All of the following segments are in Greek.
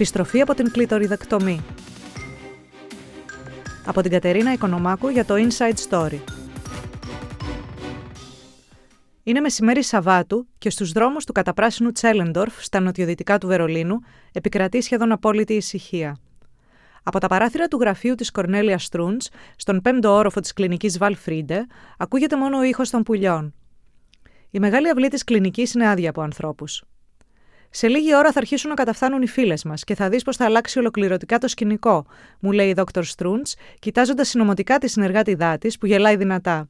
Επιστροφή από την κλειτοριδεκτομή. Από την Κατερίνα Οικονομάκου για το Inside Story. Είναι μεσημέρι Σαββάτου και στους δρόμους του καταπράσινου Τσέλεντορφ, στα νοτιοδυτικά του Βερολίνου, επικρατεί σχεδόν απόλυτη ησυχία. Από τα παράθυρα του γραφείου της Κορνέλια Στρούντς, στον πέμπτο όροφο της κλινικής Βαλφρίντε, ακούγεται μόνο ο ήχος των πουλιών. Η μεγάλη αυλή της κλινικής είναι άδεια από ανθρώπους. Σε λίγη ώρα θα αρχίσουν να καταφθάνουν οι φίλες μας και θα δεις πως θα αλλάξει ολοκληρωτικά το σκηνικό, μου λέει η Δόκτωρ Στρούντ, κοιτάζοντας συνωμοτικά τη συνεργάτη τη που γελάει δυνατά.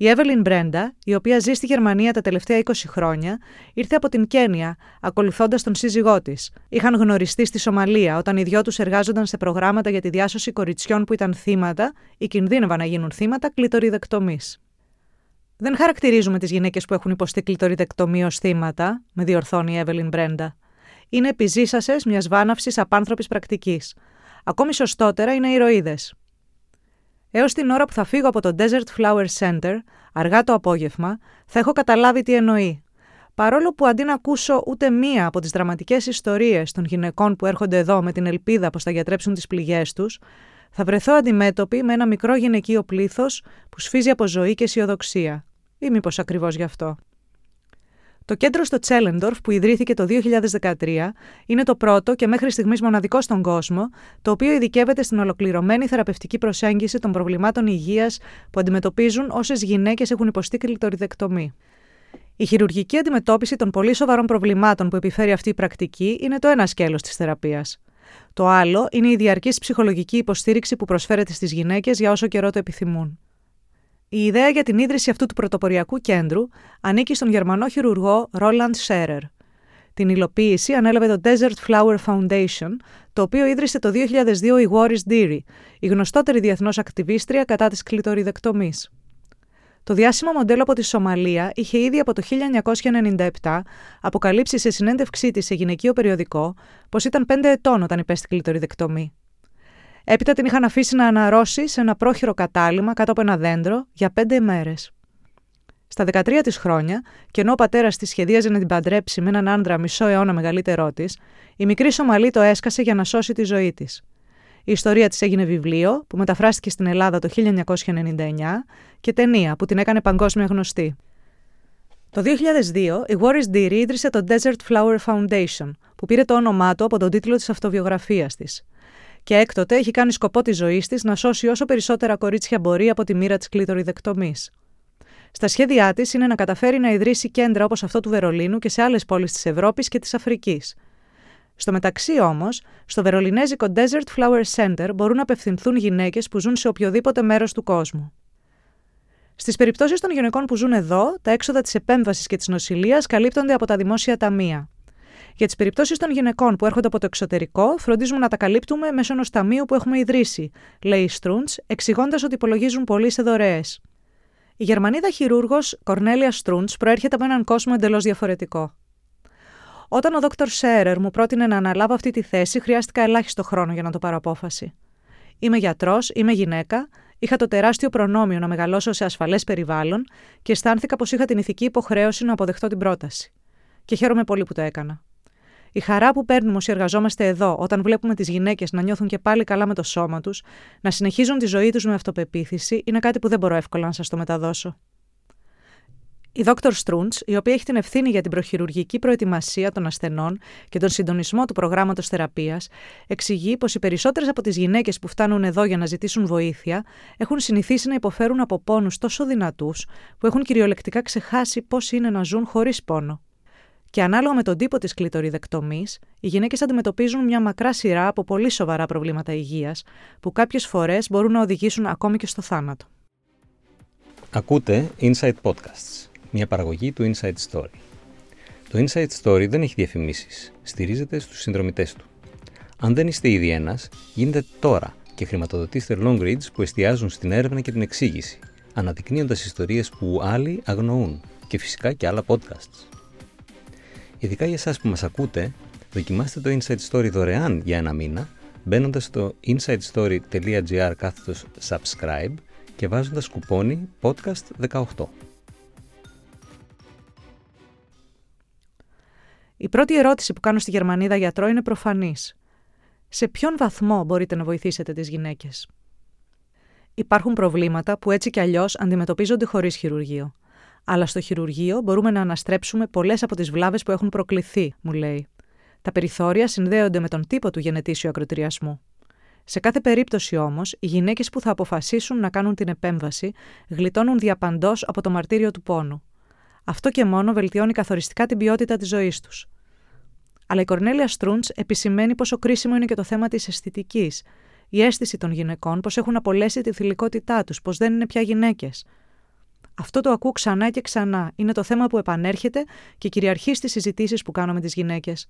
Η Εύελιν Μπρέντα, η οποία ζει στη Γερμανία τα τελευταία 20 χρόνια, ήρθε από την Κένια, ακολουθώντας τον σύζυγό της. Είχαν γνωριστεί στη Σομαλία όταν οι δυο τους εργάζονταν σε προγράμματα για τη διάσωση κοριτσιών που ήταν θύματα ή κινδύνευαν να γίνουν θύματα κλειτοριδεκτομή. Δεν χαρακτηρίζουμε τις γυναίκες που έχουν υποστεί κλειτοριδεκτομή ω θύματα, με διορθώνει η Εύελιν Μπρέντα. Είναι επιζήσασες μιας βάναυσης απάνθρωπης πρακτικής. Ακόμη σωστότερα είναι ηρωίδες. Έως την ώρα που θα φύγω από το Desert Flower Center, αργά το απόγευμα, θα έχω καταλάβει τι εννοεί. Παρόλο που αντί να ακούσω ούτε μία από τις δραματικές ιστορίες των γυναικών που έρχονται εδώ με την ελπίδα πως θα γιατρέψουν τις πληγές τους, θα βρεθώ αντιμέτωπη με ένα μικρό γυναικείο πλήθος που σφίζει από ζωή και αισιοδοξία. Ή μήπως ακριβώς γι' αυτό. Το κέντρο στο Τσέλεντορφ, που ιδρύθηκε το 2013, είναι το πρώτο και μέχρι στιγμής μοναδικό στον κόσμο, το οποίο ειδικεύεται στην ολοκληρωμένη θεραπευτική προσέγγιση των προβλημάτων υγείας που αντιμετωπίζουν όσες γυναίκες έχουν υποστεί κλειτοριδεκτομή. Η χειρουργική αντιμετώπιση των πολύ σοβαρών προβλημάτων που επιφέρει αυτή η πρακτική είναι το ένα σκέλος της θεραπείας. Το άλλο είναι η διαρκής ψυχολογική υποστήριξη που προσφέρεται στις γυναίκες για όσο καιρό το επιθυμούν. Η ιδέα για την ίδρυση αυτού του πρωτοποριακού κέντρου ανήκει στον Γερμανό χειρουργό Roland Scherer. Την υλοποίηση ανέλαβε το Desert Flower Foundation, το οποίο ίδρυσε το 2002 η Waris Deary, η γνωστότερη διεθνώς ακτιβίστρια κατά της κλειτοριδεκτομής. Το διάσημο μοντέλο από τη Σομαλία είχε ήδη από το 1997 αποκαλύψει σε συνέντευξή της σε γυναικείο περιοδικό πως ήταν 5 ετών όταν υπέστη κλειτοριδεκτομή. Έπειτα την είχαν αφήσει να αναρρώσει σε ένα πρόχειρο κατάλημα κάτω από ένα δέντρο για πέντε μέρες. Στα 13 της χρόνια, και ενώ ο πατέρας της σχεδίαζε να την παντρέψει με έναν άντρα μισό αιώνα μεγαλύτερό της, η μικρή Σομαλή το έσκασε για να σώσει τη ζωή της. Η ιστορία της έγινε βιβλίο που μεταφράστηκε στην Ελλάδα το 1999 και ταινία που την έκανε παγκόσμια γνωστή. Το 2002 η Waris Deary ίδρυσε το Desert Flower Foundation, που πήρε το όνομά του από τον τίτλο της αυτοβιογραφίας της και έκτοτε έχει κάνει σκοπό τη ζωή της να σώσει όσο περισσότερα κορίτσια μπορεί από τη μοίρα της κλειτοριδεκτομή. Στα σχέδιά της είναι να καταφέρει να ιδρύσει κέντρα όπως αυτό του Βερολίνου και σε άλλες πόλεις της Ευρώπης και της Αφρικής. Στο μεταξύ όμως, στο βερολινέζικο Desert Flower Center μπορούν να απευθυνθούν γυναίκες που ζουν σε οποιοδήποτε μέρος του κόσμου. Στις περιπτώσεις των γυναικών που ζουν εδώ, τα έξοδα της επέμβασης και της νοσηλείας καλύπτονται από τα δημόσια ταμεία. Για τις περιπτώσεις των γυναικών που έρχονται από το εξωτερικό, φροντίζουμε να τα καλύπτουμε μέσω ενός ταμείου που έχουμε ιδρύσει, λέει η Στρούντς, εξηγώντας ότι υπολογίζουν πολύ σε δωρεές. Η Γερμανίδα χειρούργος Κορνέλια Στρούντς προέρχεται από έναν κόσμο εντελώς διαφορετικό. Όταν ο Δόκτωρ Σέρερ μου πρότεινε να αναλάβω αυτή τη θέση, χρειάστηκα ελάχιστο χρόνο για να το πάρω απόφαση. Είμαι γιατρός, είμαι γυναίκα, είχα το τεράστιο προνόμιο να μεγαλώσω σε ασφαλές περιβάλλον και αισθάνθηκα πως είχα την ηθική υποχρέωση να αποδεχτώ την πρόταση. Και χαίρομαι πολύ που το έκανα. Η χαρά που παίρνουμε όσοι εργαζόμαστε εδώ, όταν βλέπουμε τις γυναίκες να νιώθουν και πάλι καλά με το σώμα τους, να συνεχίζουν τη ζωή τους με αυτοπεποίθηση, είναι κάτι που δεν μπορώ εύκολα να σας το μεταδώσω. Η Δόκτωρ Στρούντς, η οποία έχει την ευθύνη για την προχειρουργική προετοιμασία των ασθενών και τον συντονισμό του προγράμματος θεραπείας, εξηγεί πως οι περισσότερες από τις γυναίκες που φτάνουν εδώ για να ζητήσουν βοήθεια έχουν συνηθίσει να υποφέρουν από πόνους τόσο δυνατούς που έχουν κυριολεκτικά ξεχάσει πώς είναι να ζουν χωρίς πόνο. Και ανάλογα με τον τύπο της κλειτοριδεκτομή, οι γυναίκες αντιμετωπίζουν μια μακρά σειρά από πολύ σοβαρά προβλήματα υγείας, που κάποιες φορές μπορούν να οδηγήσουν ακόμη και στο θάνατο. Ακούτε Inside Podcasts, μια παραγωγή του Inside Story. Το Inside Story δεν έχει διαφημίσεις, στηρίζεται στους συνδρομητές του. Αν δεν είστε ήδη ένας, γίνετε τώρα και χρηματοδοτήστε long reads που εστιάζουν στην έρευνα και την εξήγηση, αναδεικνύοντας ιστορίες που άλλοι αγνοούν και φυσικά και άλλα podcasts. Ειδικά για εσάς που μας ακούτε, δοκιμάστε το Inside Story δωρεάν για ένα μήνα, μπαίνοντας στο insidestory.gr κάθετος subscribe και βάζοντας κουπόνι podcast18. Η πρώτη ερώτηση που κάνω στη Γερμανίδα γιατρό είναι προφανής. Σε ποιον βαθμό μπορείτε να βοηθήσετε τις γυναίκες; Υπάρχουν προβλήματα που έτσι κι αλλιώς αντιμετωπίζονται χωρίς χειρουργείο. Αλλά στο χειρουργείο μπορούμε να αναστρέψουμε πολλές από τις βλάβες που έχουν προκληθεί, μου λέει. Τα περιθώρια συνδέονται με τον τύπο του γενετήσιου ακροτηριασμού. Σε κάθε περίπτωση όμως, οι γυναίκες που θα αποφασίσουν να κάνουν την επέμβαση γλιτώνουν διαπαντός από το μαρτύριο του πόνου. Αυτό και μόνο βελτιώνει καθοριστικά την ποιότητα της ζωής τους. Αλλά η Κορνέλια Στρούντς επισημαίνει πόσο κρίσιμο είναι και το θέμα της αισθητικής, η αίσθηση των γυναικών πως έχουν απολέσει τη θηλυκότητά τους, πως δεν είναι πια γυναίκες. Αυτό το ακούω ξανά και ξανά. Είναι το θέμα που επανέρχεται και κυριαρχεί στις συζητήσεις που κάνω με τις γυναίκες.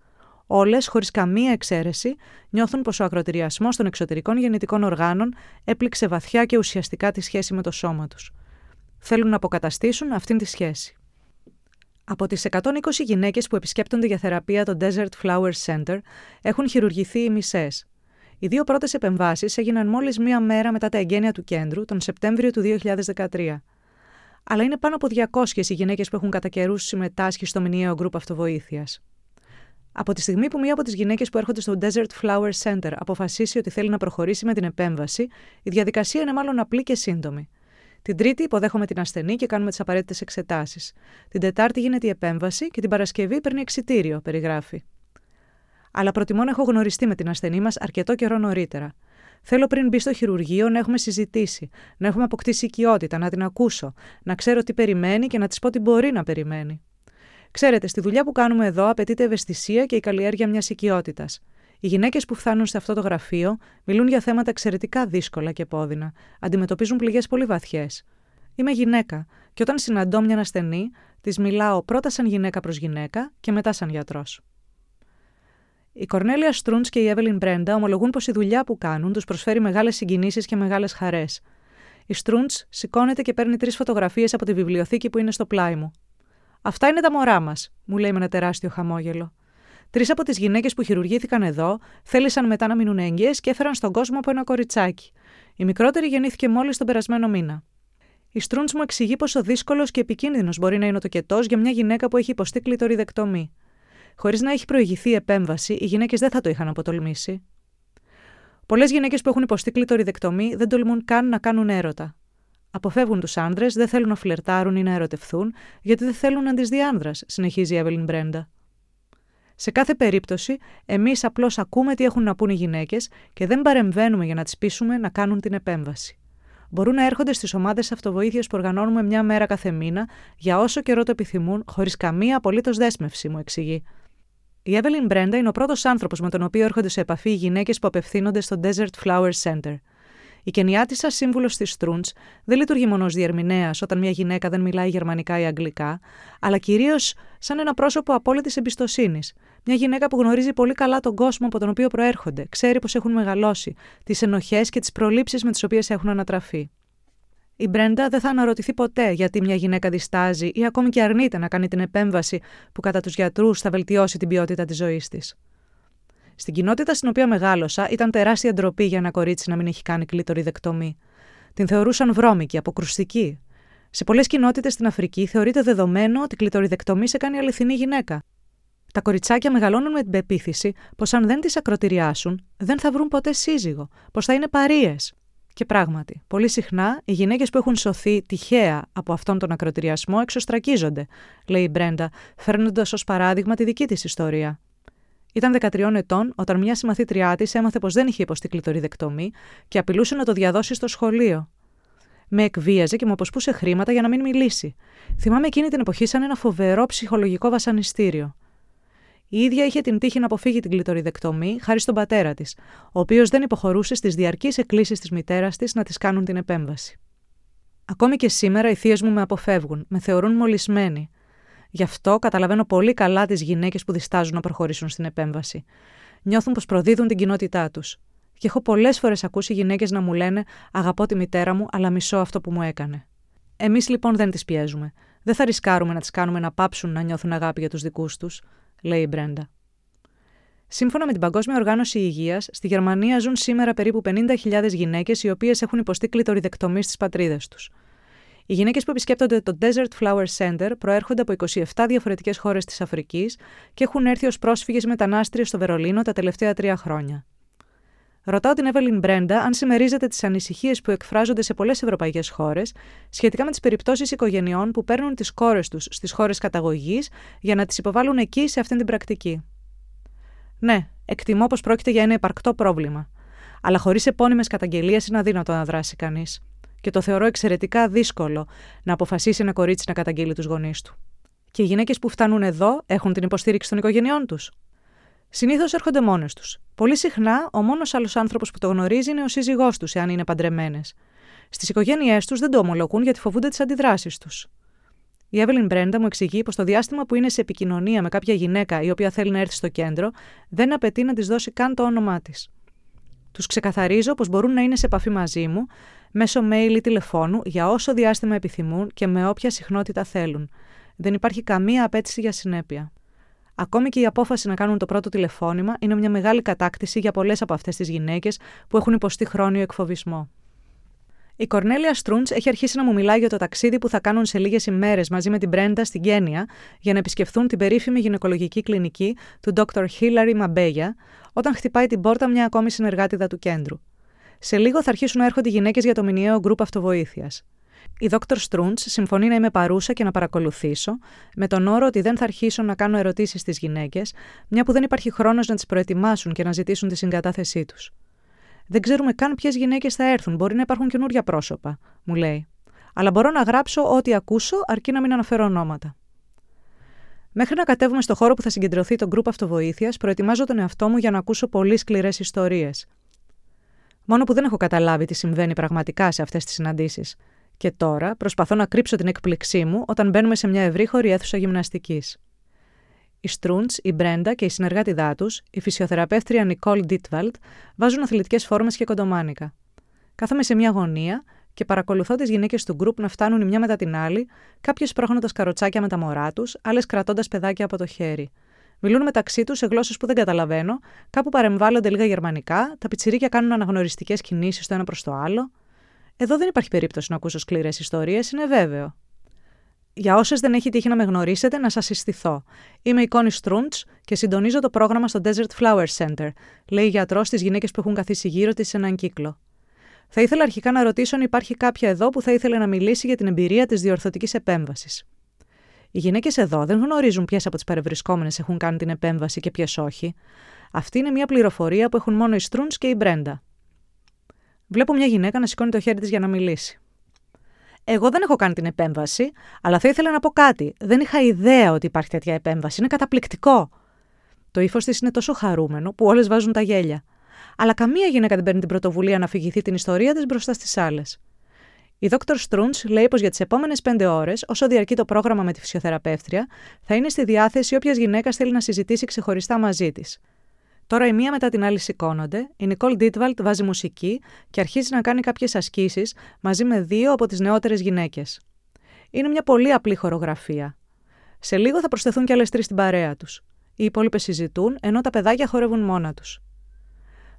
Όλες, χωρίς καμία εξαίρεση, νιώθουν πως ο ακροτηριασμός των εξωτερικών γεννητικών οργάνων έπληξε βαθιά και ουσιαστικά τη σχέση με το σώμα τους. Θέλουν να αποκαταστήσουν αυτήν τη σχέση. Από τις 120 γυναίκες που επισκέπτονται για θεραπεία το Desert Flower Center, έχουν χειρουργηθεί οι μισές. Οι δύο πρώτες επεμβάσεις έγιναν μόλις μία μέρα μετά τα εγγένεια του κέντρου, τον Σεπτέμβριο του 2013. Αλλά είναι πάνω από 200 οι γυναίκες που έχουν κατά καιρούς συμμετάσχει στο μηνιαίο γκρουπ αυτοβοήθειας. Από τη στιγμή που μία από τις γυναίκες που έρχονται στο Desert Flower Center αποφασίσει ότι θέλει να προχωρήσει με την επέμβαση, η διαδικασία είναι μάλλον απλή και σύντομη. Την Τρίτη υποδέχομαι την ασθενή και κάνουμε τις απαραίτητες εξετάσεις. Την Τετάρτη γίνεται η επέμβαση και την Παρασκευή παίρνει εξιτήριο, περιγράφει. Αλλά προτιμώ να έχω γνωριστεί με την ασθενή μας αρκετό καιρό νωρίτερα. Θέλω πριν μπει στο χειρουργείο να έχουμε συζητήσει, να έχουμε αποκτήσει οικειότητα, να την ακούσω, να ξέρω τι περιμένει και να της πω τι μπορεί να περιμένει. Ξέρετε, στη δουλειά που κάνουμε εδώ απαιτείται ευαισθησία και η καλλιέργεια μιας οικειότητας. Οι γυναίκες που φτάνουν σε αυτό το γραφείο μιλούν για θέματα εξαιρετικά δύσκολα και πόδινα. Αντιμετωπίζουν πληγές πολύ βαθιές. Είμαι γυναίκα και όταν συναντώ μια ασθενή, της μιλάω πρώτα σαν γυναίκα προς γυναίκα και μετά σαν γιατρός. Η Κορνέλια Στρούντς και η Εύελιν Μπρέντα ομολογούν πως η δουλειά που κάνουν τους προσφέρει μεγάλες συγκινήσεις και μεγάλες χαρές. Η Στρούντς σηκώνεται και παίρνει τρεις φωτογραφίες από τη βιβλιοθήκη που είναι στο πλάι μου. Αυτά είναι τα μωρά μας, μου λέει με ένα τεράστιο χαμόγελο. Τρεις από τις γυναίκες που χειρουργήθηκαν εδώ θέλησαν μετά να μείνουν έγκυες και έφεραν στον κόσμο από ένα κοριτσάκι. Η μικρότερη γεννήθηκε μόλις τον περασμένο μήνα. Η Στρούντς μου εξηγεί πόσο δύσκολος και επικίνδυνος μπορεί να είναι ο τοκετός για μια γυναίκα που έχει υποστεί κλειτοριδεκτομή. Χωρίς να έχει προηγηθεί επέμβαση, οι γυναίκες δεν θα το είχαν αποτολμήσει. Πολλές γυναίκες που έχουν υποστεί κλειτοριδεκτομή δεν τολμούν καν να κάνουν έρωτα. Αποφεύγουν τους άνδρες, δεν θέλουν να φλερτάρουν ή να ερωτευθούν, γιατί δεν θέλουν να τις δει άνδρας, συνεχίζει η Εύελιν Μπρέντα. Σε κάθε περίπτωση, εμείς απλώς ακούμε τι έχουν να πούν οι γυναίκες και δεν παρεμβαίνουμε για να τις πείσουμε να κάνουν την επέμβαση. Μπορούν να έρχονται στις ομάδες αυτοβοήθειας που οργανώνουμε μια μέρα κάθε μήνα για όσο καιρό το επιθυμούν, χωρίς καμία απολύτως δέσμευση, μου εξηγεί. Η Εύελιν Μπρέντα είναι ο πρώτος άνθρωπος με τον οποίο έρχονται σε επαφή οι γυναίκες που απευθύνονται στο Desert Flower Center. Η κενιάτισα σύμβουλος της Στρούντ δεν λειτουργεί μόνο ως διερμηνέας όταν μια γυναίκα δεν μιλάει γερμανικά ή αγγλικά, αλλά κυρίως σαν ένα πρόσωπο απόλυτης εμπιστοσύνης. Μια γυναίκα που γνωρίζει πολύ καλά τον κόσμο από τον οποίο προέρχονται, ξέρει πώ έχουν μεγαλώσει, τις ενοχές και τις προλήψεις με τις οποίες έχουν ανατραφεί. Η Μπρέντα δεν θα αναρωτηθεί ποτέ γιατί μια γυναίκα διστάζει ή ακόμη και αρνείται να κάνει την επέμβαση που κατά τους γιατρούς θα βελτιώσει την ποιότητα της ζωής της. Στην κοινότητα στην οποία μεγάλωσα ήταν τεράστια ντροπή για ένα κορίτσι να μην έχει κάνει δεκτομή. Την θεωρούσαν βρώμικη, αποκρουστική. Σε πολλές κοινότητες στην Αφρική θεωρείται δεδομένο ότι κλειτοριδεκτομή σε κάνει αληθινή γυναίκα. Τα κοριτσάκια μεγαλώνουν με την πεποίθηση πως αν δεν τις ακροτηριάσουν, δεν θα βρουν ποτέ σύζυγο, πως θα είναι παρείε. Και πράγματι, πολύ συχνά οι γυναίκες που έχουν σωθεί τυχαία από αυτόν τον ακροτηριασμό εξωστρακίζονται, λέει η Μπρέντα, φέρνοντας ως παράδειγμα τη δική της ιστορία. Ήταν 13 ετών όταν μια συμμαθήτριά της έμαθε πως δεν είχε υποστεί κλειτοριδεκτομή και απειλούσε να το διαδώσει στο σχολείο. Με εκβίαζε και μου αποσπούσε χρήματα για να μην μιλήσει. Θυμάμαι εκείνη την εποχή σαν ένα φοβερό ψυχολογικό βασανιστήριο. Η ίδια είχε την τύχη να αποφύγει την κλειτοριδεκτομή χάρη στον πατέρα της, ο οποίος δεν υποχωρούσε στις διαρκείς εκκλήσεις της μητέρας της να της κάνουν την επέμβαση. Ακόμη και σήμερα οι θείες μου με αποφεύγουν, με θεωρούν μολυσμένη. Γι' αυτό καταλαβαίνω πολύ καλά τις γυναίκες που διστάζουν να προχωρήσουν στην επέμβαση. Νιώθουν πως προδίδουν την κοινότητά τους. Και έχω πολλές φορές ακούσει γυναίκες να μου λένε Αγαπώ τη μητέρα μου, αλλά μισώ αυτό που μου έκανε. Εμείς λοιπόν δεν τις πιέζουμε. Δεν θα ρισκάρουμε να τις κάνουμε να πάψουν να νιώθουν αγάπη για τους δικούς τους, λέει η Μπρέντα. Σύμφωνα με την Παγκόσμια Οργάνωση Υγείας, στη Γερμανία ζουν σήμερα περίπου 50.000 γυναίκες οι οποίες έχουν υποστεί κλειτοριδεκτομή στις πατρίδες τους. Οι γυναίκες που επισκέπτονται το Desert Flower Center προέρχονται από 27 διαφορετικές χώρες της Αφρικής και έχουν έρθει ως πρόσφυγες μετανάστριες στο Βερολίνο τα τελευταία τρία χρόνια. Ρωτάω την Εύελιν Μπρέντα αν συμμερίζεται τις ανησυχίες που εκφράζονται σε πολλές ευρωπαϊκές χώρες σχετικά με τις περιπτώσεις οικογενειών που παίρνουν τις κόρες τους στις χώρες καταγωγής για να τις υποβάλουν εκεί σε αυτήν την πρακτική. Ναι, εκτιμώ πως πρόκειται για ένα υπαρκτό πρόβλημα. Αλλά χωρίς επώνυμες καταγγελίες είναι αδύνατο να δράσει κανείς. Και το θεωρώ εξαιρετικά δύσκολο να αποφασίσει ένα κορίτσι να καταγγείλει τους γονείς του. Και οι γυναίκες που φτάνουν εδώ έχουν την υποστήριξη των οικογενειών τους. Συνήθως έρχονται μόνες τους. Πολύ συχνά, ο μόνος άλλος άνθρωπος που το γνωρίζει είναι ο σύζυγός τους, εάν είναι παντρεμένες. Στις οικογένειές τους δεν το ομολογούν γιατί φοβούνται τις αντιδράσεις τους. Η Εύελιν Μπρέντα μου εξηγεί πως το διάστημα που είναι σε επικοινωνία με κάποια γυναίκα η οποία θέλει να έρθει στο κέντρο δεν απαιτεί να της δώσει καν το όνομά της. Τους ξεκαθαρίζω πως μπορούν να είναι σε επαφή μαζί μου μέσω mail ή τηλεφώνου για όσο διάστημα επιθυμούν και με όποια συχνότητα θέλουν. Δεν υπάρχει καμία απέτηση για συνέπεια. Ακόμη και η απόφαση να κάνουν το πρώτο τηλεφώνημα είναι μια μεγάλη κατάκτηση για πολλές από αυτές τις γυναίκες που έχουν υποστεί χρόνιο εκφοβισμό. Η Κορνέλια Στρούντς έχει αρχίσει να μου μιλάει για το ταξίδι που θα κάνουν σε λίγες ημέρες μαζί με την Μπρέντα στην Κένια για να επισκεφθούν την περίφημη γυναικολογική κλινική του Dr. Hillary Mabella, όταν χτυπάει την πόρτα μια ακόμη συνεργάτηδα του κέντρου. Σε λίγο θα αρχίσουν να έρχονται γυναίκες για το μηνιαίο γκρουπ αυτοβοήθειας. Η Δόκτωρ Στρούντς συμφωνεί να είμαι παρούσα και να παρακολουθήσω, με τον όρο ότι δεν θα αρχίσω να κάνω ερωτήσεις στις γυναίκες, μια που δεν υπάρχει χρόνος να τις προετοιμάσουν και να ζητήσουν τη συγκατάθεσή τους. Δεν ξέρουμε καν ποιες γυναίκες θα έρθουν, μπορεί να υπάρχουν καινούργια πρόσωπα, μου λέει. Αλλά μπορώ να γράψω ό,τι ακούσω, αρκεί να μην αναφέρω ονόματα. Μέχρι να κατέβουμε στο χώρο που θα συγκεντρωθεί το γκρουπ αυτοβοήθειας, προετοιμάζω τον εαυτό μου για να ακούσω πολύ σκληρές ιστορίες. Μόνο που δεν έχω καταλάβει τι συμβαίνει πραγματικά σε αυτές τις συναντήσεις. Και τώρα προσπαθώ να κρύψω την έκπληξή μου όταν μπαίνουμε σε μια ευρύχωρη αίθουσα γυμναστικής. Η Στρούντς, η Μπρέντα και η συνεργάτηδά τους, η φυσιοθεραπεύτρια Νικόλ Ντίτβαλτ, βάζουν αθλητικές φόρμες και κοντομάνικα. Κάθομαι σε μια γωνία και παρακολουθώ τις γυναίκες του γκρουπ να φτάνουν η μια μετά την άλλη, κάποιε πρόχνοντας καροτσάκια με τα μωρά τους, άλλες κρατώντας παιδάκια από το χέρι. Μιλούν μεταξύ τους σε γλώσσες που δεν καταλαβαίνω, κάπου παρεμβάλλονται λίγα γερμανικά, τα πιτσιρίκια κάνουν αναγνωριστικές κινήσεις το ένα προς το άλλο. Εδώ δεν υπάρχει περίπτωση να ακούσω σκληρές ιστορίες, είναι βέβαιο. Για όσες δεν έχει τύχει να με γνωρίσετε, να σας συστηθώ. Είμαι η Κόνη Στρούντ και συντονίζω το πρόγραμμα στο Desert Flower Center, λέει γιατρός στι γυναίκες που έχουν καθίσει γύρω της σε έναν κύκλο. Θα ήθελα αρχικά να ρωτήσω αν υπάρχει κάποια εδώ που θα ήθελε να μιλήσει για την εμπειρία της διορθωτικής επέμβασης. Οι γυναίκες εδώ δεν γνωρίζουν ποιες από τις παρευρισκόμενες έχουν κάνει την επέμβαση και ποιες όχι. Αυτή είναι μια πληροφορία που έχουν μόνο οι Στρούντ και η Μπρέντα. Βλέπω μια γυναίκα να σηκώνει το χέρι της για να μιλήσει. Εγώ δεν έχω κάνει την επέμβαση, αλλά θα ήθελα να πω κάτι. Δεν είχα ιδέα ότι υπάρχει τέτοια επέμβαση. Είναι καταπληκτικό. Το ύφος της είναι τόσο χαρούμενο που όλες βάζουν τα γέλια. Αλλά καμία γυναίκα δεν παίρνει την πρωτοβουλία να αφηγηθεί την ιστορία της μπροστά στις άλλες. Η Dr. Στρούντς λέει πως για τις επόμενες πέντε ώρες, όσο διαρκεί το πρόγραμμα με τη φυσιοθεραπεύτρια, θα είναι στη διάθεση όποιας γυναίκα θέλει να συζητήσει ξεχωριστά μαζί της. Τώρα η μία μετά την άλλη σηκώνονται, η Νικόλ Ντίτβαλτ βάζει μουσική και αρχίζει να κάνει κάποιες ασκήσεις μαζί με δύο από τις νεότερες γυναίκες. Είναι μια πολύ απλή χορογραφία. Σε λίγο θα προσθεθούν και άλλες τρεις στην παρέα τους. Οι υπόλοιπες συζητούν, ενώ τα παιδάκια χορεύουν μόνα τους.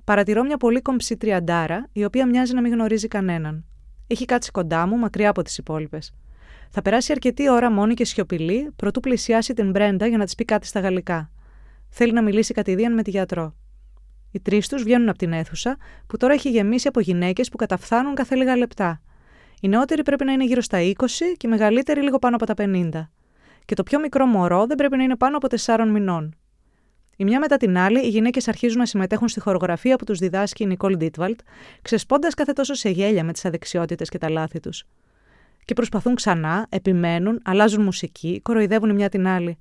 Παρατηρώ μια πολύ κομψή τριαντάρα, η οποία μοιάζει να μην γνωρίζει κανέναν. Έχει κάτσει κοντά μου, μακριά από τις υπόλοιπες. Θα περάσει αρκετή ώρα μόνη και σιωπηλή, προτού πλησιάσει την Μπρέντα για να της πει κάτι στα γαλλικά. Θέλει να μιλήσει κατηδίαν με τη γιατρό. Οι τρεις τους βγαίνουν από την αίθουσα, που τώρα έχει γεμίσει από γυναίκες που καταφθάνουν κάθε λίγα λεπτά. Οι νεότεροι πρέπει να είναι γύρω στα 20 και οι μεγαλύτεροι λίγο πάνω από τα 50. Και το πιο μικρό μωρό δεν πρέπει να είναι πάνω από 4 μηνών. Η μια μετά την άλλη, οι γυναίκες αρχίζουν να συμμετέχουν στη χορογραφία που τους διδάσκει η Νικόλ Ντίτβαλτ, ξεσπώντας κάθε τόσο σε γέλια με τις αδεξιότητες και τα λάθη τους. Και προσπαθούν ξανά, επιμένουν, αλλάζουν μουσική, κοροϊδεύουν η μια την άλλη.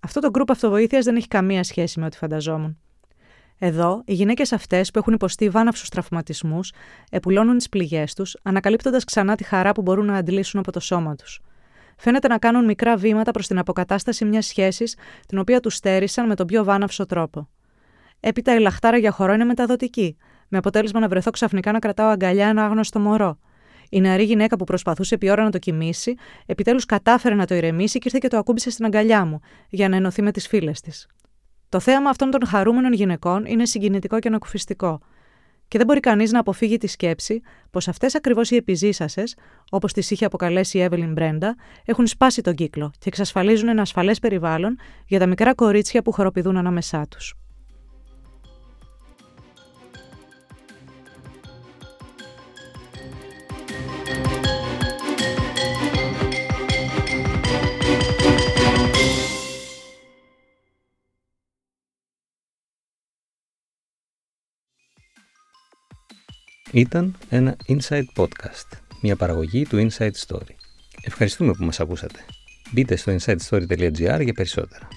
Αυτό το γκρουπ αυτοβοήθειας δεν έχει καμία σχέση με ό,τι φανταζόμουν. Εδώ, οι γυναίκες αυτές που έχουν υποστεί βάναυσους τραυματισμούς, επουλώνουν τις πληγές τους, ανακαλύπτοντας ξανά τη χαρά που μπορούν να αντλήσουν από το σώμα τους. Φαίνεται να κάνουν μικρά βήματα προς την αποκατάσταση μιας σχέσης, την οποία τους στέρισαν με τον πιο βάναυσο τρόπο. Έπειτα η λαχτάρα για χορό είναι μεταδοτική, με αποτέλεσμα να βρεθώ ξαφνικά να κρατάω αγκαλιά ένα άγνωστο μωρό, η νεαρή γυναίκα που προσπαθούσε επί ώρα να το κοιμήσει, επιτέλους κατάφερε να το ηρεμήσει και ήρθε και το ακούμπησε στην αγκαλιά μου, για να ενωθεί με τις φίλες της. Το θέαμα αυτών των χαρούμενων γυναικών είναι συγκινητικό και ανακουφιστικό. Και δεν μπορεί κανείς να αποφύγει τη σκέψη πως αυτές ακριβώς οι επιζήσασες, όπως τις είχε αποκαλέσει η Εύελιν Μπρέντα, έχουν σπάσει τον κύκλο και εξασφαλίζουν ένα ασφαλές περιβάλλον για τα μικρά κορίτσια που χοροπηδούν ανάμεσά τους. Ήταν ένα Inside Podcast, μια παραγωγή του Inside Story. Ευχαριστούμε που μας ακούσατε. Μπείτε στο insidestory.gr για περισσότερα.